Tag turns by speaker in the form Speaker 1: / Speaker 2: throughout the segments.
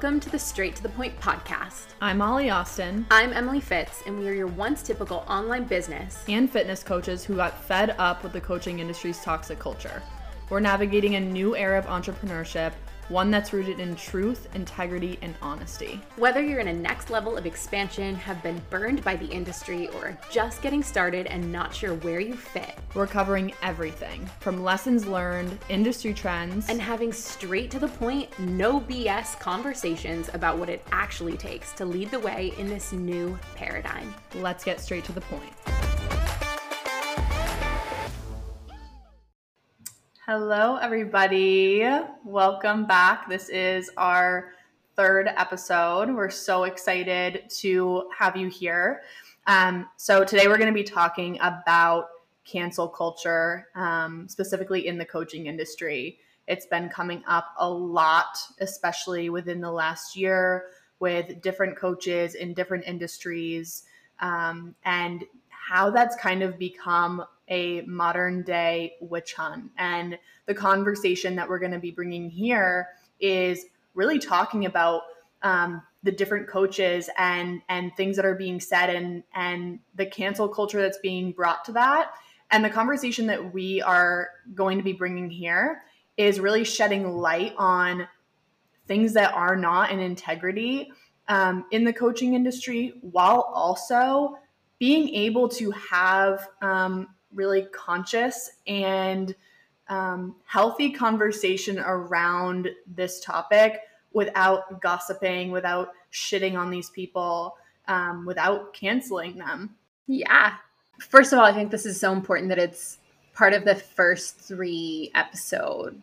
Speaker 1: Welcome to the Straight to the Point podcast.
Speaker 2: I'm Molly Austin.
Speaker 1: I'm Emily Fitz, and we are your once typical online business
Speaker 2: and fitness coaches who got fed up with the coaching industry's toxic culture. We're navigating a new era of entrepreneurship one that's rooted in truth, integrity, and honesty.
Speaker 1: Whether you're in a next level of expansion, have been burned by the industry, or are just getting started and not sure where you fit,
Speaker 2: we're covering everything from lessons learned, industry trends,
Speaker 1: and having straight to the point, no BS conversations about what it actually takes to lead the way in this new paradigm.
Speaker 2: Let's get straight to the point. Hello, everybody. Welcome back. This is our third episode. We're so excited to have you here. Um, so, today we're going to be talking about cancel culture, um, specifically in the coaching industry. It's been coming up a lot, especially within the last year, with different coaches in different industries, um, and how that's kind of become a modern day witch hunt. And the conversation that we're going to be bringing here is really talking about um, the different coaches and and things that are being said and and the cancel culture that's being brought to that. And the conversation that we are going to be bringing here is really shedding light on things that are not in integrity um, in the coaching industry, while also being able to have um, really conscious and um, healthy conversation around this topic without gossiping, without shitting on these people, um, without canceling them.
Speaker 1: Yeah. First of all, I think this is so important that it's part of the first three episode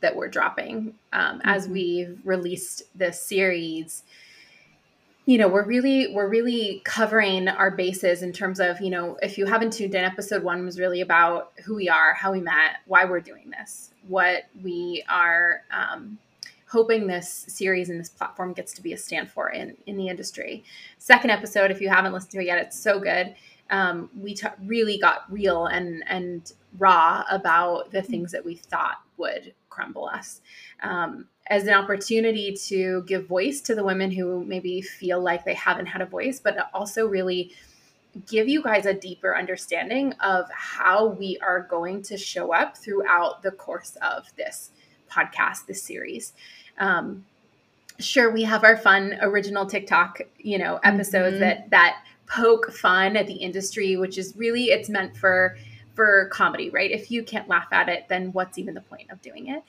Speaker 1: that we're dropping um, mm-hmm. as we've released this series you know we're really we're really covering our bases in terms of you know if you haven't tuned in episode one was really about who we are how we met why we're doing this what we are um, hoping this series and this platform gets to be a stand for in in the industry. Second episode if you haven't listened to it yet it's so good. Um, we t- really got real and and raw about the things that we thought would crumble us. Um, as an opportunity to give voice to the women who maybe feel like they haven't had a voice, but also really give you guys a deeper understanding of how we are going to show up throughout the course of this podcast, this series. Um, sure, we have our fun original TikTok, you know, episodes mm-hmm. that that poke fun at the industry, which is really it's meant for for comedy, right? If you can't laugh at it, then what's even the point of doing it?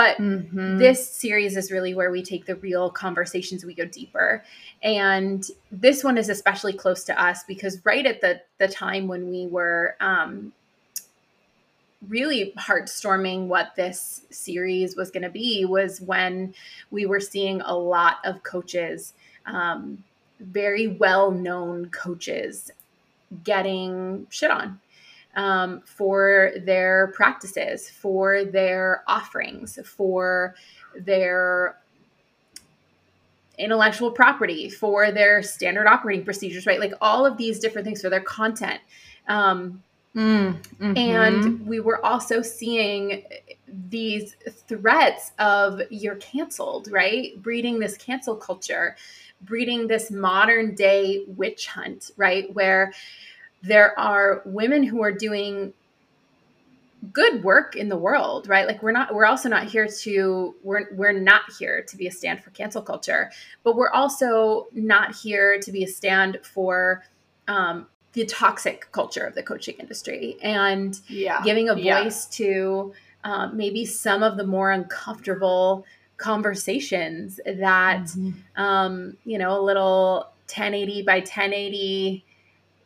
Speaker 1: But mm-hmm. this series is really where we take the real conversations, we go deeper. And this one is especially close to us because right at the the time when we were um, really heartstorming what this series was going to be was when we were seeing a lot of coaches, um, very well known coaches, getting shit on um, for their practices, for their offerings, for their intellectual property, for their standard operating procedures, right? Like all of these different things for their content. Um, mm, mm-hmm. And we were also seeing these threats of you're canceled, right? Breeding this cancel culture, breeding this modern day witch hunt, right? Where there are women who are doing good work in the world right like we're not we're also not here to we're we're not here to be a stand for cancel culture but we're also not here to be a stand for um, the toxic culture of the coaching industry and yeah. giving a voice yeah. to um, maybe some of the more uncomfortable conversations that mm-hmm. um, you know a little 1080 by 1080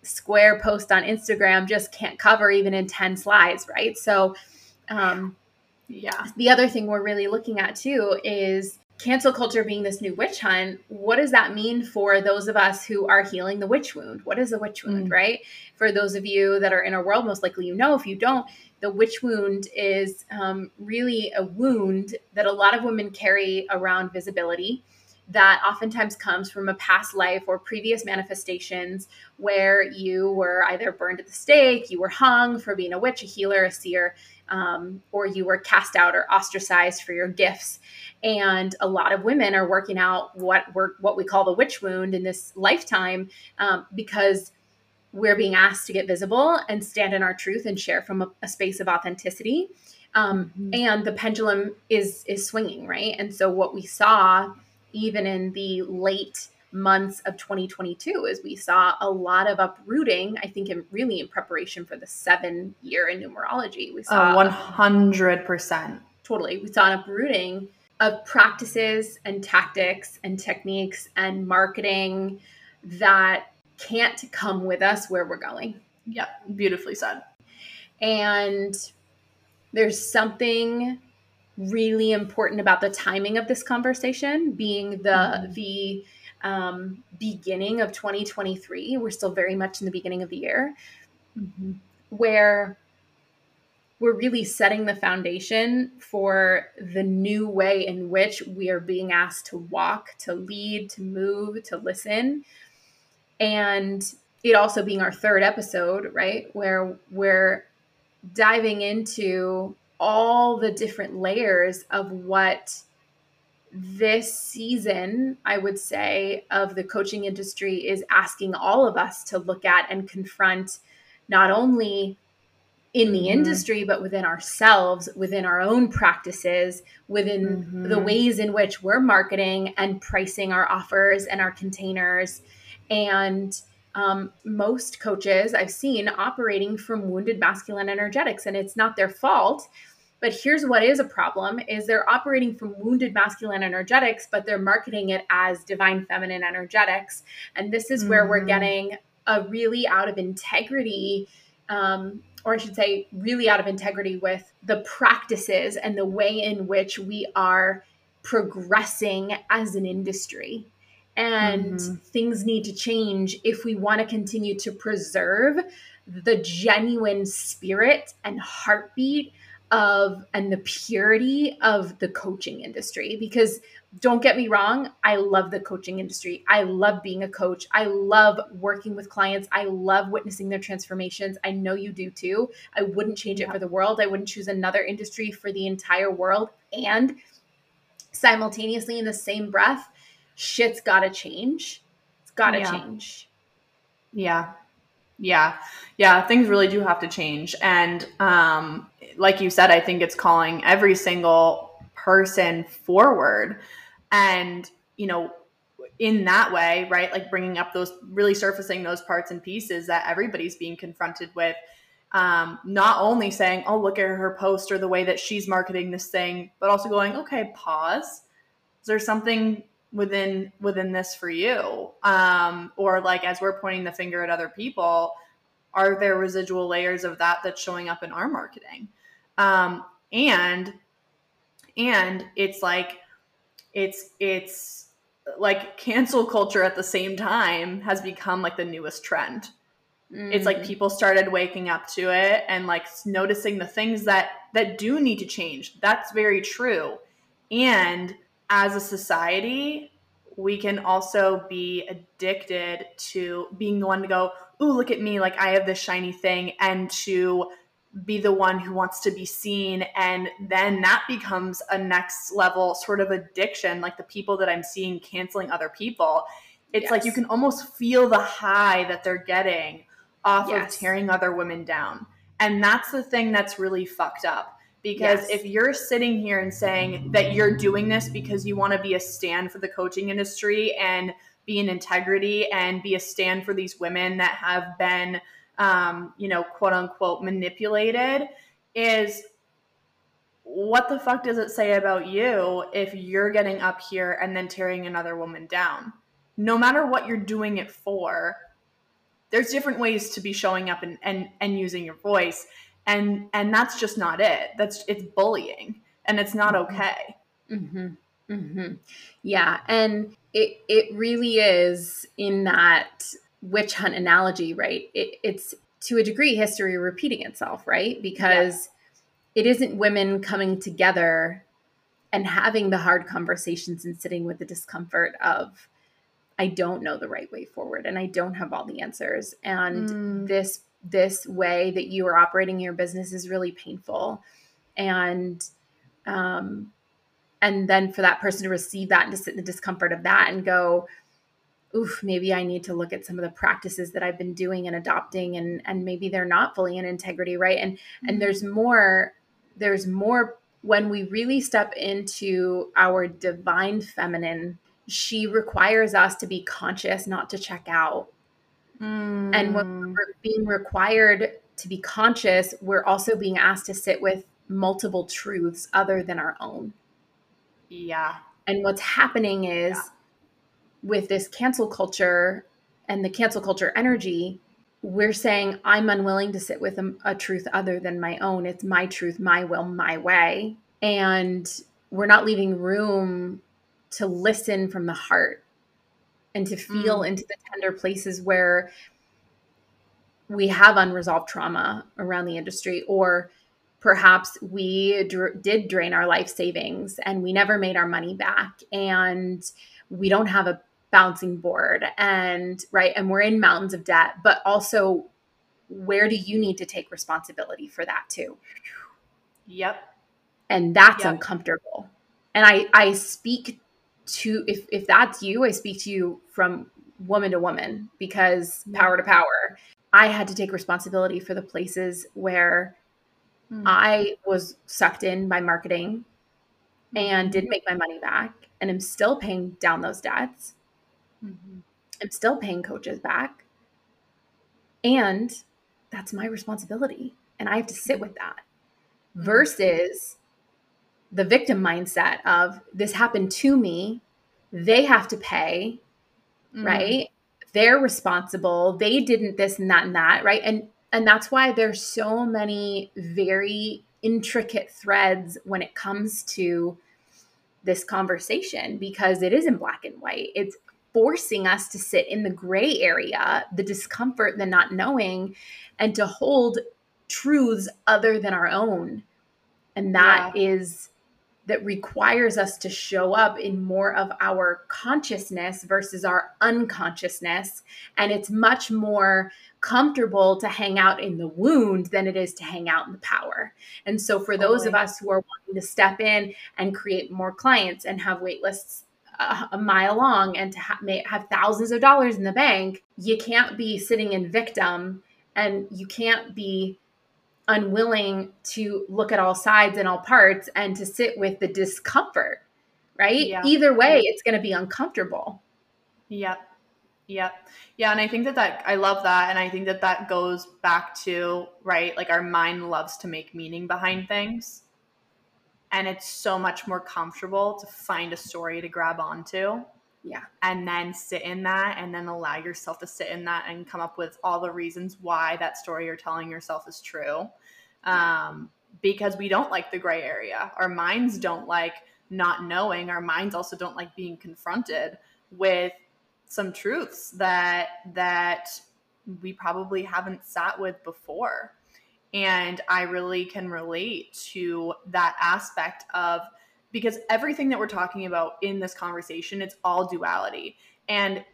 Speaker 1: square post on Instagram just can't cover even in 10 slides, right? So, um, yeah. The other thing we're really looking at too is cancel culture being this new witch hunt. What does that mean for those of us who are healing the witch wound? What is a witch wound, mm. right? For those of you that are in our world, most likely you know. If you don't, the witch wound is um, really a wound that a lot of women carry around visibility that oftentimes comes from a past life or previous manifestations where you were either burned at the stake, you were hung for being a witch, a healer, a seer, um, or you were cast out or ostracized for your gifts. And a lot of women are working out what we're what we call the witch wound in this lifetime um, because we're being asked to get visible and stand in our truth and share from a, a space of authenticity. Um, mm-hmm. And the pendulum is is swinging, right? And so what we saw, even in the late months of 2022 as we saw a lot of uprooting i think in really in preparation for the seven year in numerology. We saw
Speaker 2: uh, 100%
Speaker 1: totally. We saw an uprooting of practices and tactics and techniques and marketing that can't come with us where we're going.
Speaker 2: Yep. Beautifully said.
Speaker 1: And there's something really important about the timing of this conversation being the mm-hmm. the um, beginning of 2023. We're still very much in the beginning of the year, mm-hmm. where we're really setting the foundation for the new way in which we are being asked to walk, to lead, to move, to listen. And it also being our third episode, right? Where we're diving into all the different layers of what this season, I would say, of the coaching industry is asking all of us to look at and confront not only in the mm-hmm. industry, but within ourselves, within our own practices, within mm-hmm. the ways in which we're marketing and pricing our offers and our containers. And um, most coaches I've seen operating from wounded masculine energetics, and it's not their fault but here's what is a problem is they're operating from wounded masculine energetics, but they're marketing it as divine feminine energetics. And this is where mm-hmm. we're getting a really out of integrity um, or I should say, really out of integrity with the practices and the way in which we are progressing as an industry. And mm-hmm. things need to change if we want to continue to preserve the genuine spirit and heartbeat of and the purity of the coaching industry because don't get me wrong i love the coaching industry. I love being a coach. I love working with clients. I love witnessing their transformations. I know you do too. I wouldn't change it for the world. I wouldn't choose another industry for the entire world. And simultaneously in the same breath shit's gotta change. It's gotta yeah. change.
Speaker 2: Yeah yeah. Yeah. Things really do have to change. And um, like you said, I think it's calling every single person forward. And, you know, in that way, right? Like bringing up those, really surfacing those parts and pieces that everybody's being confronted with. Um, not only saying, oh, look at her post or the way that she's marketing this thing, but also going, okay, pause. Is there something within within this for you um or like as we're pointing the finger at other people are there residual layers of that that's showing up in our marketing um and and it's like it's it's like cancel culture at the same time has become like the newest trend mm. it's like mm. people started waking up to it and like noticing the things that that do need to change that's very true and as a society, we can also be addicted to being the one to go, ooh, look at me, like I have this shiny thing, and to be the one who wants to be seen. And then that becomes a next level sort of addiction, like the people that I'm seeing canceling other people. It's yes. like you can almost feel the high that they're getting off yes. of tearing other women down. And that's the thing that's really fucked up because yes. if you're sitting here and saying that you're doing this because you want to be a stand for the coaching industry and be in integrity and be a stand for these women that have been, um, you know, quote unquote manipulated, is what the fuck does it say about you if you're getting up here and then tearing another woman down? No matter what you're doing it for, there's different ways to be showing up and, and, and using your voice and and that's just not it that's it's bullying and it's not mm-hmm. okay
Speaker 1: mm-hmm. Mm-hmm. yeah and it it really is in that witch hunt analogy right it, it's to a degree history repeating itself right because yeah. it isn't women coming together and having the hard conversations and sitting with the discomfort of I don't know the right way forward and I don't have all the answers and mm. this this way that you are operating your business is really painful. And um and then for that person to receive that and to sit in the discomfort of that and go oof maybe i need to look at some of the practices that i've been doing and adopting and and maybe they're not fully in integrity right? And and mm-hmm. there's more there's more when we really step into our divine feminine she requires us to be conscious not to check out mm. and when mm. we're being required to be conscious we're also being asked to sit with multiple truths other than our own
Speaker 2: yeah
Speaker 1: and what's happening is yeah with this cancel culture and the cancel culture energy, we're saying, I'm unwilling to sit with a, a, truth other than my own. It's my truth, my will, my way. And we're not leaving room to listen from the heart and to feel mm. into the tender places where we have unresolved trauma around the industry or perhaps we dr- did drain our life savings and we never made our money back and we don't have a bouncing board and right and we're in mountains of debt but also where do you need to take responsibility for that too
Speaker 2: yep
Speaker 1: and that's yep. uncomfortable and i i speak to if if that's you i speak to you from woman to woman because power to power i had to take responsibility for the places where mm. i was sucked in by marketing and didn't make my money back and I'm still paying down those debts Mm-hmm. I'm still paying coaches back. And that's my responsibility. And I have to sit with that mm-hmm. versus the victim mindset of this happened to me. They have to pay, mm-hmm. right? They're responsible. They didn't this and that and that, right? And and that's why there's so many very intricate threads when it comes to this conversation because it isn't black and white. It's forcing us to sit in the gray area, the discomfort, the not knowing, and to hold truths other than our own. And that yeah. is that requires us to show up in more of our consciousness versus our unconsciousness. And it's much more comfortable to hang out in the wound than it is to hang out in the power. And so, for totally. those of us who are wanting to step in and create more clients and have wait lists a, a mile long and to ha- may, have thousands of dollars in the bank, you can't be sitting in victim and you can't be unwilling to look at all sides and all parts and to sit with the discomfort, right? Yeah. Either way, it's going to be uncomfortable.
Speaker 2: Yep. Yep. Yeah. And I think that that, I love that. And I think that that goes back to, right, like our mind loves to make meaning behind things and it's so much more comfortable to find a story to grab onto
Speaker 1: yeah.
Speaker 2: and then sit in that and then allow yourself to sit in that and come up with all the reasons why that story you're telling yourself is true. Um, because we don't like the gray area. Our minds don't like not knowing. Our minds also don't like being confronted with some truths that that we probably haven't sat with before. And I really can relate to that aspect of because everything that we're talking about in this conversation, it's all duality. And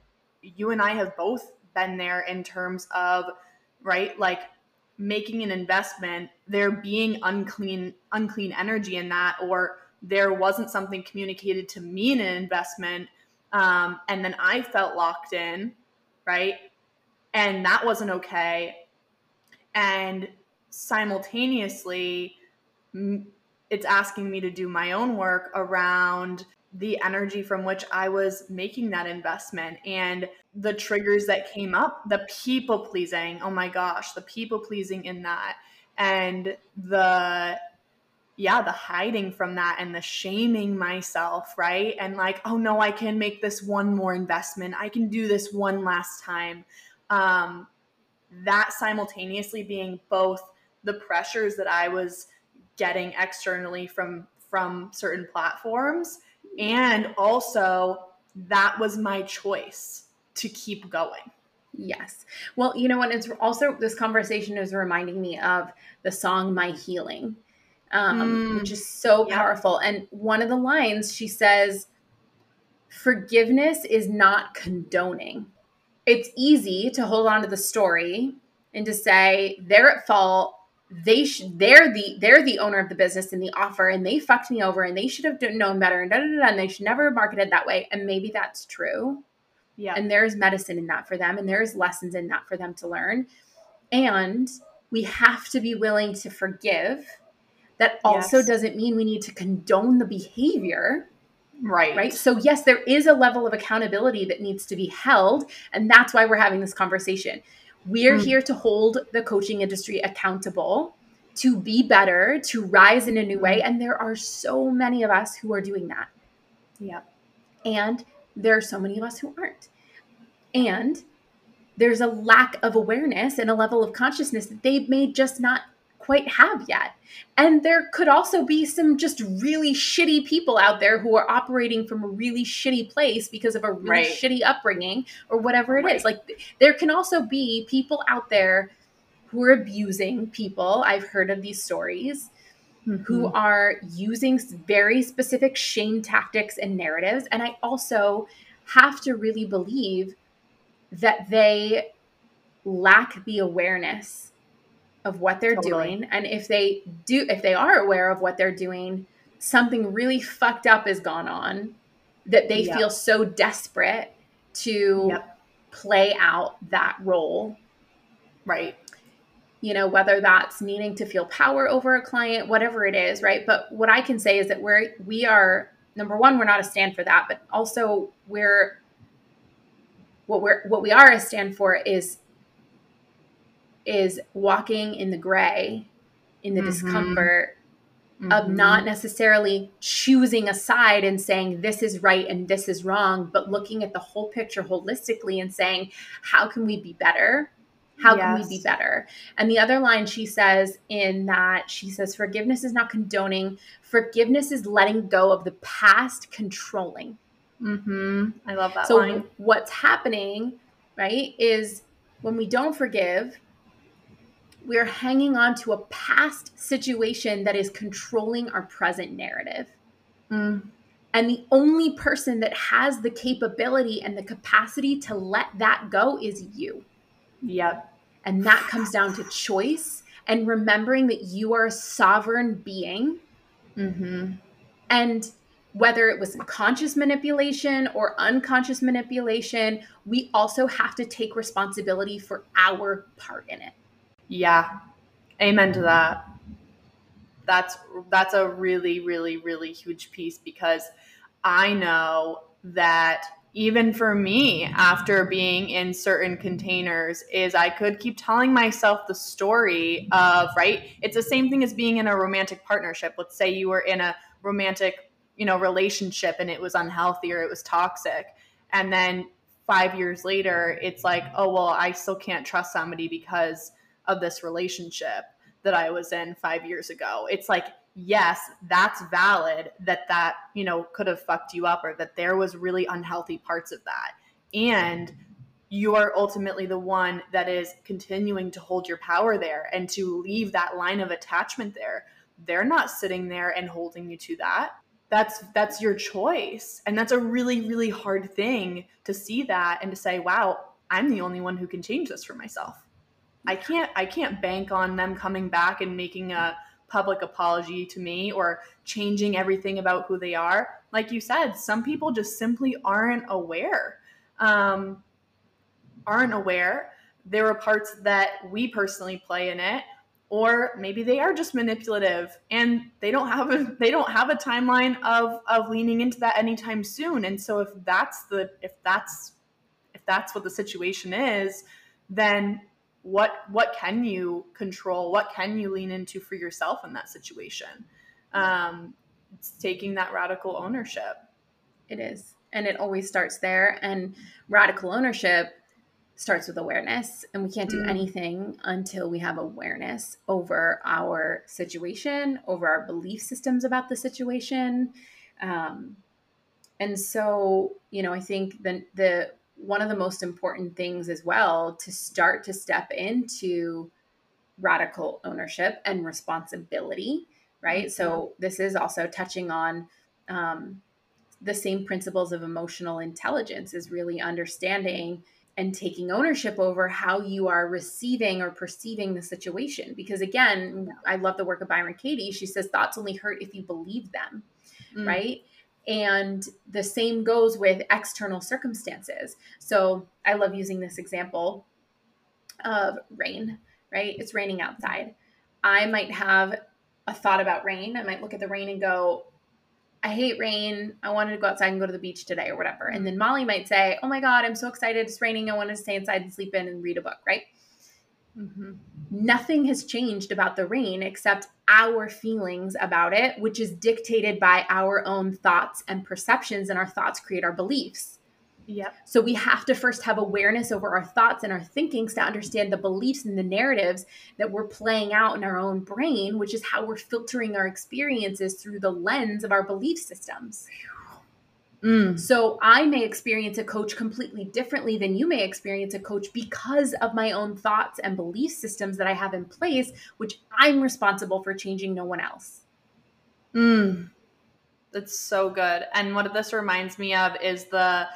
Speaker 2: you and I have both been there in terms of, right, like making an investment, there being unclean, unclean energy in that, or there wasn't something communicated to me in an investment. Um, and then I felt locked in, right? And that wasn't okay. And simultaneously it's asking me to do my own work around the energy from which I was making that investment and the triggers that came up, the people pleasing. Oh my gosh, the people pleasing in that. And the, yeah, the hiding from that and the shaming myself, right? And like, oh no, I can make this one more investment. I can do this one last time. Um, that simultaneously being both the pressures that I was getting externally from from certain platforms and also that was my choice to keep going.
Speaker 1: Yes. Well, you know what? It's also this conversation is reminding me of the song My Healing, um, mm. which is so yeah. powerful. And one of the lines she says, Forgiveness is not condoning. It's easy to hold on to the story and to say, they're at fault they should they're the they're the owner of the business and the offer and they fucked me over and they should have known better and da, da, da, and they should never have marketed that way and maybe that's true
Speaker 2: Yeah.
Speaker 1: and there's medicine in that for them and there's lessons in that for them to learn and we have to be willing to forgive that also
Speaker 2: Yes.
Speaker 1: doesn't mean we need to condone the behavior
Speaker 2: right.
Speaker 1: right so yes there is a level of accountability that needs to be held and that's why we're having this conversation we're
Speaker 2: Mm.
Speaker 1: here to hold the coaching industry accountable to be better to rise in a new way and there are so many of us who are doing that
Speaker 2: Yep.
Speaker 1: and there are so many of us who aren't. And there's a lack of awareness and a level of consciousness that they may just not quite have yet. And there could also be some just really shitty people out there who are operating from a really shitty place because of a really
Speaker 2: Right.
Speaker 1: shitty upbringing or whatever it is.
Speaker 2: Right.
Speaker 1: Like there can also be people out there who are abusing people. I've heard of these stories who
Speaker 2: Mhm.
Speaker 1: are using very specific shame tactics and narratives. And I also have to really believe that they lack the awareness of what they're
Speaker 2: Totally.
Speaker 1: doing. And if they do, if they are aware of what they're doing, something really fucked up has gone on that they
Speaker 2: Yeah.
Speaker 1: feel so desperate to
Speaker 2: Yep.
Speaker 1: play out that role
Speaker 2: right.
Speaker 1: you know whether that's needing to feel power over a client whatever it is right but what i can say is that we're we are number one we're not a stand for that but also we're what we're what we are a stand for is is walking in the gray in the
Speaker 2: Mhm.
Speaker 1: discomfort of
Speaker 2: Mhm.
Speaker 1: not necessarily choosing a side and saying this is right and this is wrong, but looking at the whole picture holistically and saying, how can we be better? How can we be better? And the other line she says in that, she says, forgiveness is not condoning, forgiveness is letting go of the past controlling.
Speaker 2: Mm-hmm. I love that
Speaker 1: So
Speaker 2: line.
Speaker 1: what's happening, right, is when we don't forgive, we're hanging on to a past situation that is controlling our present narrative.
Speaker 2: Mm.
Speaker 1: And the only person that has the capability and the capacity to let that go is you.
Speaker 2: Yep.
Speaker 1: And that comes down to choice and remembering that you are a sovereign being.
Speaker 2: Mhm.
Speaker 1: And whether it was conscious manipulation or unconscious manipulation, we also have to take responsibility for our part in it.
Speaker 2: Yeah. Amen to that. That's that's a really really really huge piece because I know that even for me after being in certain containers is I could keep telling myself the story of right it's the same thing as being in a romantic partnership let's say you were in a romantic you know relationship and it was unhealthy or it was toxic and then 5 years later it's like oh well I still can't trust somebody because of this relationship that I was in 5 years ago. It's like yes that's valid that that you know could have fucked you up or that there was really unhealthy parts of that. And you are ultimately the one that is continuing to hold your power there and to leave that line of attachment there. They're not sitting there and holding you to that. That's that's your choice. And that's a really really hard thing to see that and to say wow i'm the only one who can change this for myself i can't i can't bank on them coming back and making a public apology to me or changing everything about who they are. Like you said some people just simply aren't aware. Um, aren't aware. There are parts that we personally play in it or maybe they are just manipulative and they don't have a they don't have a timeline of of leaning into that anytime soon. And so if that's the if that's if that's what the situation is then what what can you control what can you lean into for yourself in that situation um it's taking that radical ownership
Speaker 1: It is. And it always starts there. And radical ownership starts with awareness. And we can't do
Speaker 2: Mm.
Speaker 1: anything until we have awareness over our situation, over our belief systems about the situation. Um, and so, you know, I think the, the one of the most important things as well to start to step into radical ownership and responsibility, right? So, this is also touching on um, the same principles of emotional intelligence is really understanding and taking ownership over how you are receiving or perceiving the situation. Because again, I love the work of Byron Katie. She says thoughts only hurt if you believe them, mm. right? And the same goes with external circumstances. So I love using this example of rain, right? It's raining outside. I might have a thought about rain. I might look at the rain and go, I hate rain. I wanted to go outside and go to the beach today or whatever. And then Molly might say, Oh my God, I'm so excited. It's raining. I want to stay inside and sleep in and read a book, right? Mm-hmm. Nothing has changed about the rain except our feelings about it, which is dictated by our own thoughts and perceptions, and our thoughts create our beliefs.
Speaker 2: Yep.
Speaker 1: So we have to first have awareness over our thoughts and our thinkings to understand the beliefs and the narratives that we're playing out in our own brain, which is how we're filtering our experiences through the lens of our belief systems. Mm. So I may experience a coach completely differently than you may experience a coach because of my own thoughts and belief systems that I have in place, which I'm responsible for changing, no one else.
Speaker 2: Mm. That's so good. And what this reminds me of is the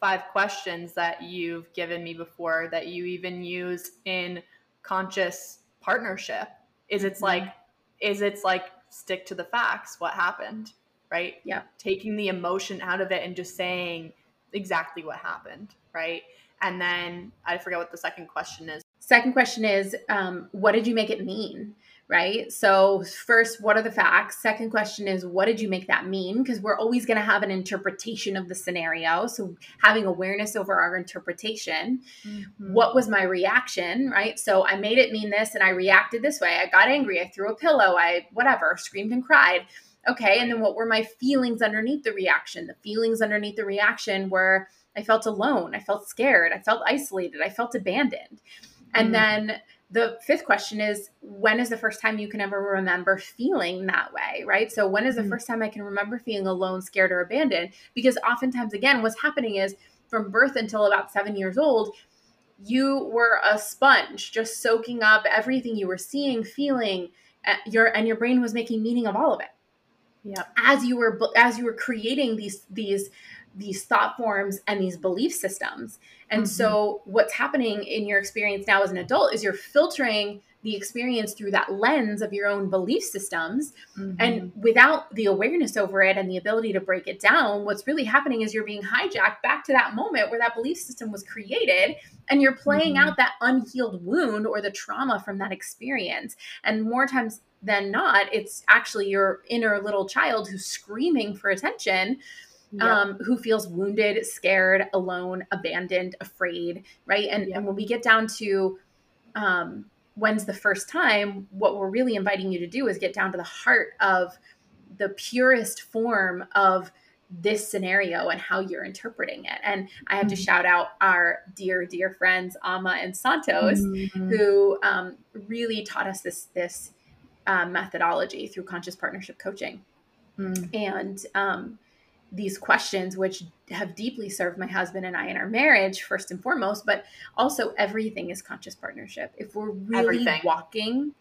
Speaker 2: five questions that you've given me before that you even use in conscious partnership is it's mm-hmm. like is it's like stick to the facts what happened right
Speaker 1: yeah
Speaker 2: taking the emotion out of it and just saying exactly what happened right and then i forget what the second question is
Speaker 1: second question is um, what did you make it mean right? So, first, what are the facts? Second question is, what did you make that mean? Because we're always going to have an interpretation of the scenario. So, having awareness over our interpretation. Mm-hmm. What was my reaction, right? So, I made it mean this and I reacted this way. I got angry. I threw a pillow. I, whatever, screamed and cried. Okay. And then what were my feelings underneath the reaction? The feelings underneath the reaction were I felt alone. I felt scared. I felt isolated. I felt abandoned. And mm-hmm. then the fifth question is when is the first time you can ever remember feeling that way right so when is the mm-hmm. first time i can remember feeling alone scared or abandoned because oftentimes again what's happening is from birth until about seven years old you were a sponge just soaking up everything you were seeing feeling uh, your and your brain was making meaning of all of it
Speaker 2: yeah
Speaker 1: as you were as you were creating these these these thought forms and these belief systems. And mm-hmm. so, what's happening in your experience now as an adult is you're filtering the experience through that lens of your own belief systems. Mm-hmm. And without the awareness over it and the ability to break it down, what's really happening is you're being hijacked back to that moment where that belief system was created and you're playing mm-hmm. out that unhealed wound or the trauma from that experience. And more times than not, it's actually your inner little child who's screaming for attention Yep. um, who feels wounded, scared, alone, abandoned, afraid, right? And, yep. and when we get down to um, when's the first time, what we're really inviting you to do is get down to the heart of the purest form of this scenario and how you're interpreting it. And I have to shout out our dear, dear friends, Ama and Santos, mm-hmm. who um, really taught us this, this uh, methodology through conscious partnership coaching. Mm. And um, these questions, which have deeply served my husband and I in our marriage, first and foremost, but also everything is conscious partnership. If we're really everything. walking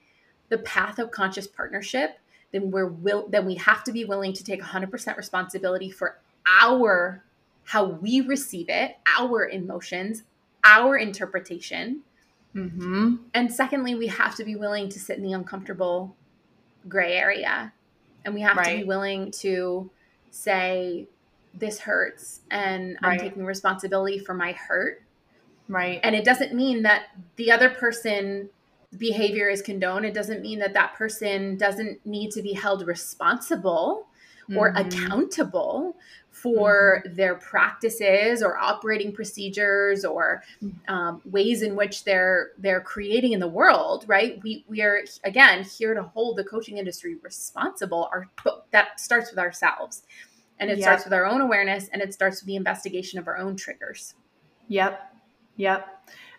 Speaker 1: the path of conscious partnership, then we're will then we have to be willing to take 100% responsibility for our how we receive it, our emotions, our interpretation. Mm-hmm. And secondly, we have to be willing to sit in the uncomfortable gray area. And we have right. to be willing to say this hurts and right. I'm taking responsibility for my hurt.
Speaker 2: Right.
Speaker 1: And it doesn't mean that the other person behavior is condoned. It doesn't mean that that person doesn't need to be held responsible mm-hmm. or accountable for mm-hmm. their practices or operating procedures or um, ways in which they're they're creating in the world right? We we are again here to hold the coaching industry responsible our that starts with ourselves. And it yep. starts with our own awareness and it starts with the investigation of our own triggers.
Speaker 2: Yep. Yep.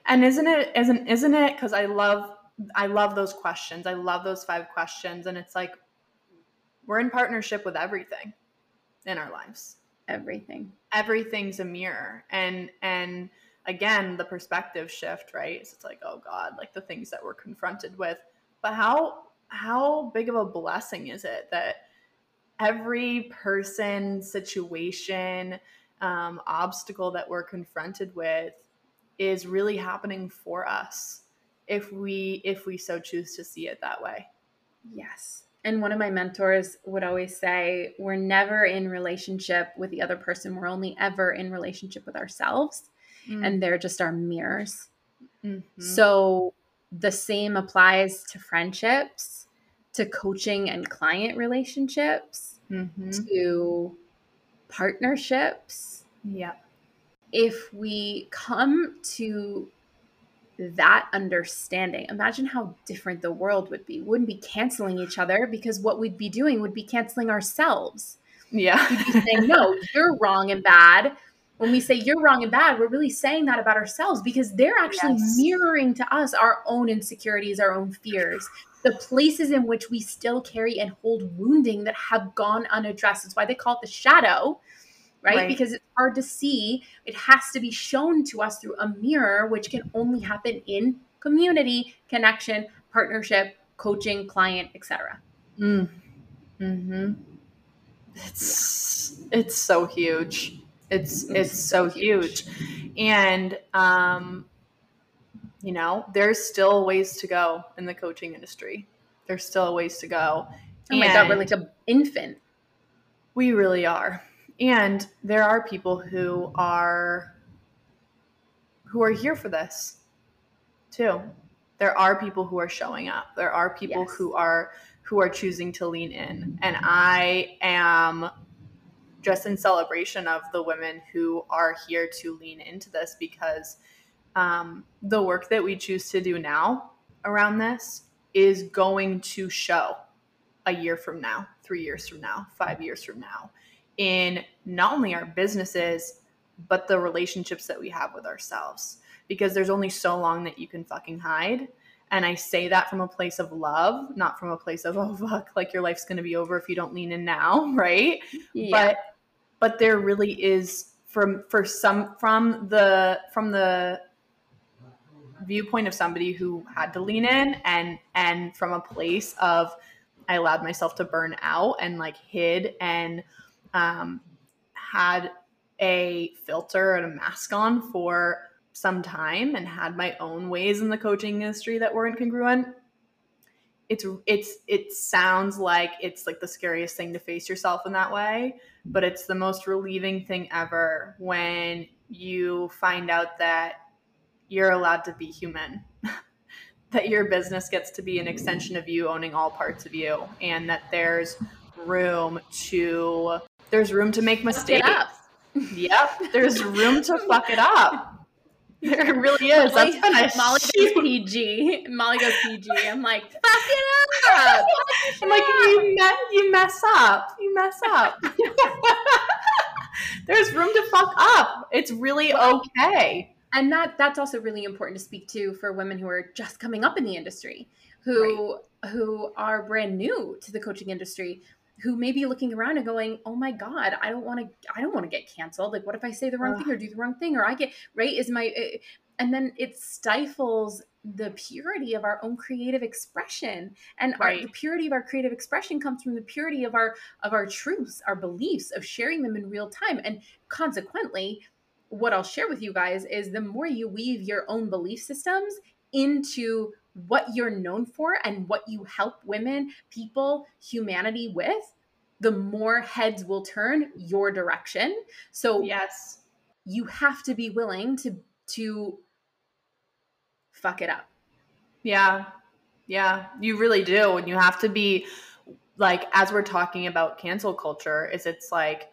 Speaker 2: And isn't it isn't isn't it because i love i love those questions. I love those five questions. And it's like we're in partnership with everything in our lives
Speaker 1: everything
Speaker 2: everything's a mirror and and again the perspective shift right so it's like oh god like the things that we're confronted with but how how big of a blessing is it that every person situation um, obstacle that we're confronted with is really happening for us if we if we so choose to see it that way.
Speaker 1: Yes. And one of my mentors would always say, we're never in relationship with the other person. We're only ever in relationship with ourselves. Mm. And they're just our mirrors. Mm-hmm. So the same applies to friendships, to coaching and client relationships, mm-hmm. to partnerships.
Speaker 2: Yeah.
Speaker 1: If we come to that understanding, imagine how different the world would be. We wouldn't be canceling each other because what we'd be doing would be canceling ourselves.
Speaker 2: Yeah.
Speaker 1: We'd be saying, no, you're wrong and bad. When we say you're wrong and bad, we're really saying that about ourselves because they're actually yes. mirroring to us our own insecurities, our own fears, the places in which we still carry and hold wounding that have gone unaddressed. That's why they call it the shadow right? right? Because it's hard to see. It has to be shown to us through a mirror, which can only happen in community, connection, partnership, coaching, client, etc.
Speaker 2: Mm. Hmm. It's yeah. it's so huge. It's it's, it's so huge. huge. And um you know, there's still ways to go in the coaching industry. There's still ways to go.
Speaker 1: Oh my god, we're like an infant.
Speaker 2: We really are and there are people who are who are here for this too. There are people who are showing up. There are people yes. who are who are choosing to lean in. And i am just in celebration of the women who are here to lean into this because um, the work that we choose to do now around this is going to show a year from now three years from now five years from now in not only our businesses, but the relationships that we have with ourselves. Because there's only so long that you can fucking hide. And I say that from a place of love, not from a place of, oh, fuck, like your life's going to be over if you don't lean in now. Right. Yeah. But, but there really is from, for some, from the, from the, viewpoint of somebody who had to lean in and and from a place of I allowed myself to burn out and like hid and um, had a filter and a mask on for some time and had my own ways in the coaching industry that weren't congruent it's it's it sounds like it's like the scariest thing to face yourself in that way but it's the most relieving thing ever when you find out that you're allowed to be human that your business gets to be an extension of you owning all parts of you and that there's room to there's room to make mistakes. yep, there's room to fuck it up. There really is. Molly, That's when I
Speaker 1: Molly goes PG. Molly goes PG. I'm like, fuck it up.
Speaker 2: I'm like, you mess, you mess up. You mess up. There's room to fuck up. It's really okay.
Speaker 1: And that that's also really important to speak to for women who are just coming up in the industry, who right. who are brand new to the coaching industry who may be looking around and going, "Oh my god, I don't want to I don't want to get canceled. Like what if I say the wrong Ugh. thing or do the wrong thing or I get right is my uh, and then it stifles the purity of our own creative expression and right. our, the purity of our creative expression comes from the purity of our of our truths our beliefs of sharing them in real time and consequently what i'll share with you guys is the more you weave your own belief systems into what you're known for and what you help women, people, humanity with, the more heads will turn your direction. So
Speaker 2: yes,
Speaker 1: you have to be willing to to fuck it up.
Speaker 2: Yeah. Yeah, you really do. And you have to be like as we're talking about cancel culture, is it's like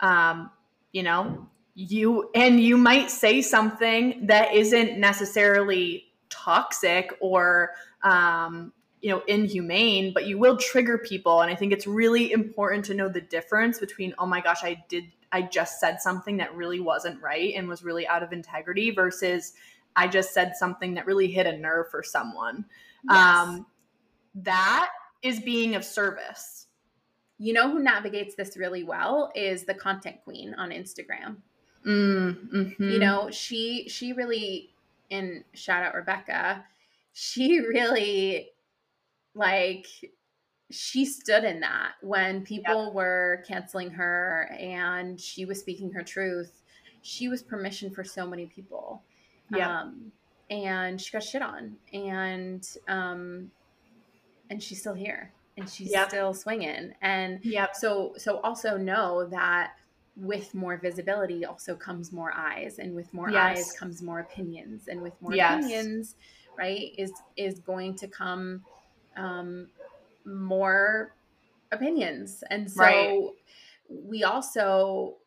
Speaker 2: um, you know, you and you might say something that isn't necessarily toxic or um, you know inhumane but you will trigger people and i think it's really important to know the difference between oh my gosh i did i just said something that really wasn't right and was really out of integrity versus i just said something that really hit a nerve for someone yes. um, that is being of service
Speaker 1: you know who navigates this really well is the content queen on instagram
Speaker 2: mm, mm-hmm.
Speaker 1: you know she she really and shout out Rebecca, she really like she stood in that when people yep. were canceling her and she was speaking her truth. She was permission for so many people.
Speaker 2: Yeah.
Speaker 1: Um, and she got shit on, and um, and she's still here, and she's
Speaker 2: Yep.
Speaker 1: still swinging, and
Speaker 2: yeah.
Speaker 1: so so also know that with more visibility also comes more eyes and with more eyes comes more opinions and with more
Speaker 2: Yes.
Speaker 1: opinions right is is going to come um more opinions and so
Speaker 2: Right.
Speaker 1: we also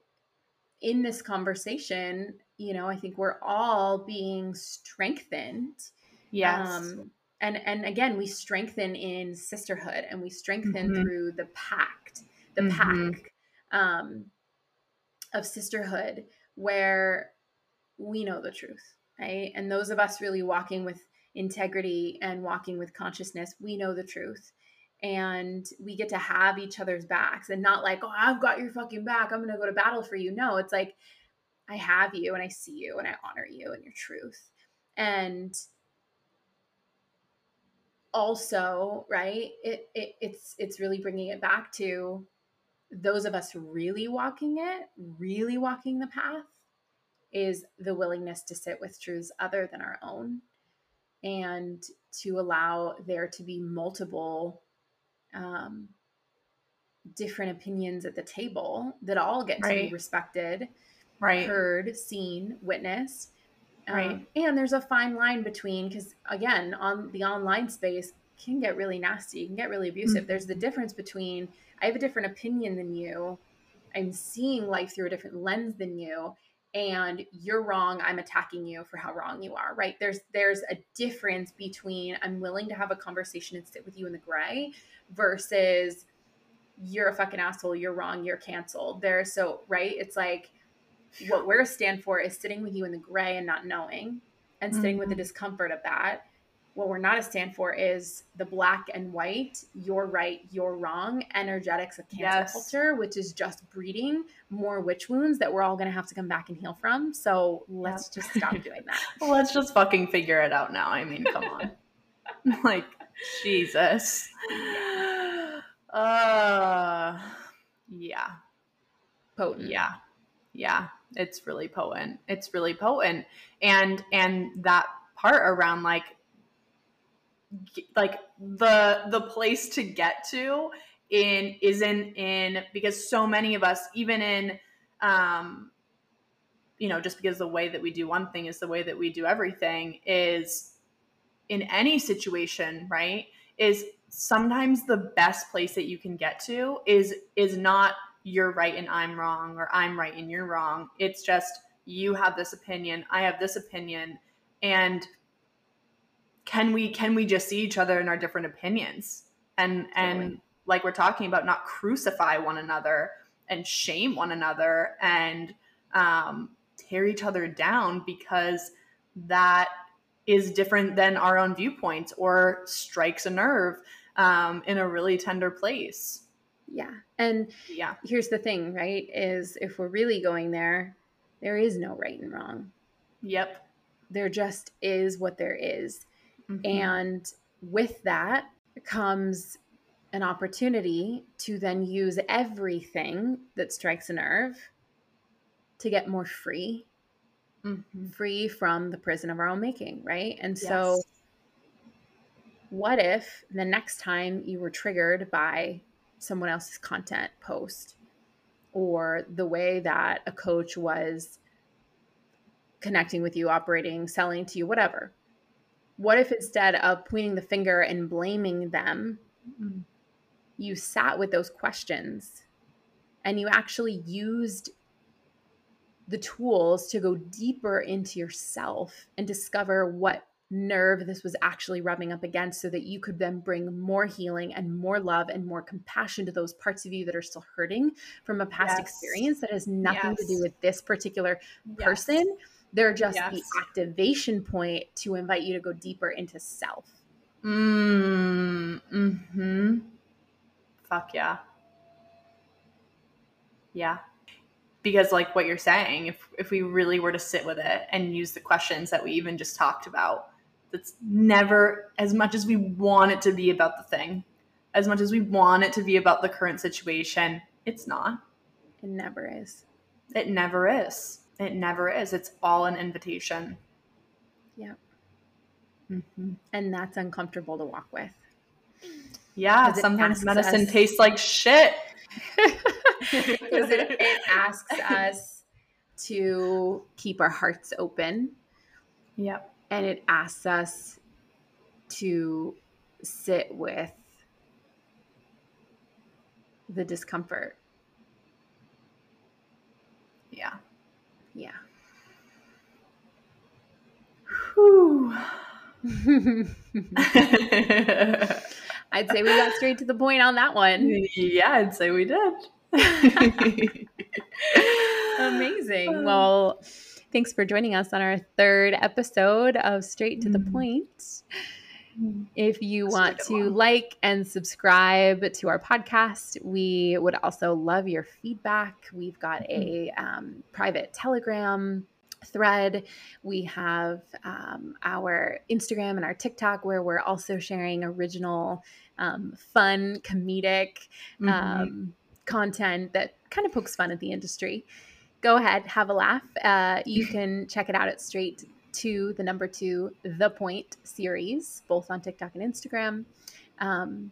Speaker 1: in this conversation you know i think we're all being strengthened
Speaker 2: Yes.
Speaker 1: um, and and again we strengthen in sisterhood and we strengthen
Speaker 2: Mhm.
Speaker 1: through the pact the
Speaker 2: Mhm.
Speaker 1: pack um, of sisterhood where we know the truth right? And those of us really walking with integrity and walking with consciousness we know the truth. And we get to have each other's backs and not like oh i've got your fucking back. I'm gonna go to battle for you. No it's like i have you and i see you and i honor you and your truth. And also right it, it it's it's really bringing it back to those of us really walking it really walking the path is the willingness to sit with truths other than our own and to allow there to be multiple um, different opinions at the table that all get to be respected
Speaker 2: right.
Speaker 1: heard, seen, witnessed. Um,
Speaker 2: Right.
Speaker 1: and there's a fine line between because again, on the online space can get really nasty, You can get really abusive.
Speaker 2: Mhm.
Speaker 1: There's the difference between I have a different opinion than you, I'm seeing life through a different lens than you, and you're wrong. I'm attacking you for how wrong you are. Right? There's there's a difference between I'm willing to have a conversation and sit with you in the gray versus you're a fucking asshole. You're wrong. You're canceled. There. So right. It's like what we're stand for is sitting with you in the gray and not knowing and sitting with the
Speaker 2: Mhm.
Speaker 1: discomfort of that what we're not a stand for is the black and white you're right you're wrong energetics of cancel
Speaker 2: Yes.
Speaker 1: culture which is just breeding more witch wounds that we're all going to have to come back and heal from so let's just stop doing that
Speaker 2: Well, let's just fucking figure it out now. I mean, come on. like, Jesus. Uh, yeah.
Speaker 1: potent
Speaker 2: Yeah. Yeah. It's really potent. It's really potent. And and that part around like like the the place to get to in isn't in because so many of us even in um you know just because the way that we do one thing is the way that we do everything is in any situation right is sometimes the best place that you can get to is is not you're right and I'm wrong or I'm right and you're wrong. It's just you have this opinion I have this opinion and can we can we just see each other in our different opinions and and like we're talking about not crucify one another and shame one another and um, tear each other down because that is different than our own viewpoints or strikes a nerve um, in a really tender place.
Speaker 1: yeah and
Speaker 2: Yeah.
Speaker 1: here's the thing right is if we're really going there there is no right and wrong
Speaker 2: Yep.
Speaker 1: there just is what there is
Speaker 2: Mhm.
Speaker 1: And with that comes an opportunity to then use everything that strikes a nerve to get more free,
Speaker 2: Mhm.
Speaker 1: free from the prison of our own making, right? And so, what if the next time you were triggered by someone else's content post or the way that a coach was connecting with you, operating, selling to you, whatever? What if instead of pointing the finger and blaming them, you sat with those questions and you actually used the tools to go deeper into yourself and discover what nerve this was actually rubbing up against so that you could then bring more healing and more love and more compassion to those parts of you that are still hurting from a past
Speaker 2: Yes.
Speaker 1: experience that has nothing to do with this particular
Speaker 2: Yes.
Speaker 1: They're just
Speaker 2: Yes.
Speaker 1: the activation point to invite you to go deeper into self.
Speaker 2: Mm, hmm Fuck yeah. Yeah. Because like what you're saying, if if we really were to sit with it and use the questions that we even just talked about, that's never as much as we want it to be about the thing, as much as we want it to be about the current situation, it's not.
Speaker 1: It never is.
Speaker 2: It never is. It never is. It's all an invitation.
Speaker 1: Yeah.
Speaker 2: Mm-hmm.
Speaker 1: And that's uncomfortable to walk with.
Speaker 2: Yeah, sometimes medicine
Speaker 1: us-
Speaker 2: tastes like shit.
Speaker 1: Because it, it asks us to keep our hearts open
Speaker 2: Yep.
Speaker 1: and it asks us to sit with the discomfort.
Speaker 2: Yeah.
Speaker 1: Yeah.
Speaker 2: Whew.
Speaker 1: I'd say we got straight to the point on that one.
Speaker 2: yeah, I'd say we did.
Speaker 1: Amazing. Well, thanks for joining us on our third episode of Straight to the
Speaker 2: Mm.
Speaker 1: Point. If you
Speaker 2: That's
Speaker 1: want to
Speaker 2: one.
Speaker 1: like and subscribe to our podcast, we would also love your feedback. We've got a
Speaker 2: Mm-hmm.
Speaker 1: um, private Telegram thread. We have um, our Instagram and our TikTok where we're also sharing original, um, fun, comedic
Speaker 2: Mhm.
Speaker 1: um, content that kind of pokes fun at the industry. Go ahead, have a laugh. Uh, you can check it out at straight to the number two, The Point series, both on TikTok and Instagram. Um,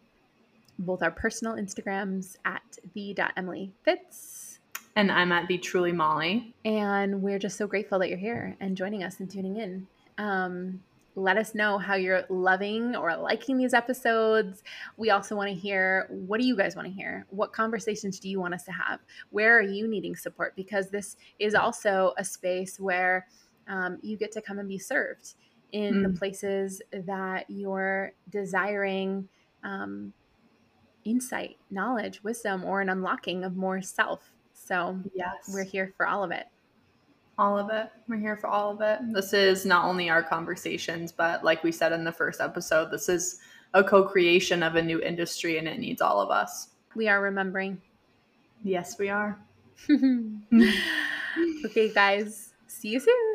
Speaker 1: both our personal Instagrams at the Emily the.emilyfitz.
Speaker 2: and I'm at the Truly Molly.
Speaker 1: And we're just so grateful that you're here and joining us and tuning in. Um, let us know how you're loving or liking these episodes. We also want to hear what do you guys want to hear? What conversations do you want us to have? Where are you needing support? Because this is also a space where um, you get to come and be served in the
Speaker 2: Mm.
Speaker 1: places that you're desiring um, insight, knowledge, wisdom, or an unlocking of more self. So
Speaker 2: Yes.
Speaker 1: we're here for all of it.
Speaker 2: all of it. We're here for all of it. This is not only our conversations, but like we said in the first episode, this is a co creation of a new industry and it needs all of us.
Speaker 1: We are remembering.
Speaker 2: Yes, we are.
Speaker 1: okay, guys. See you soon.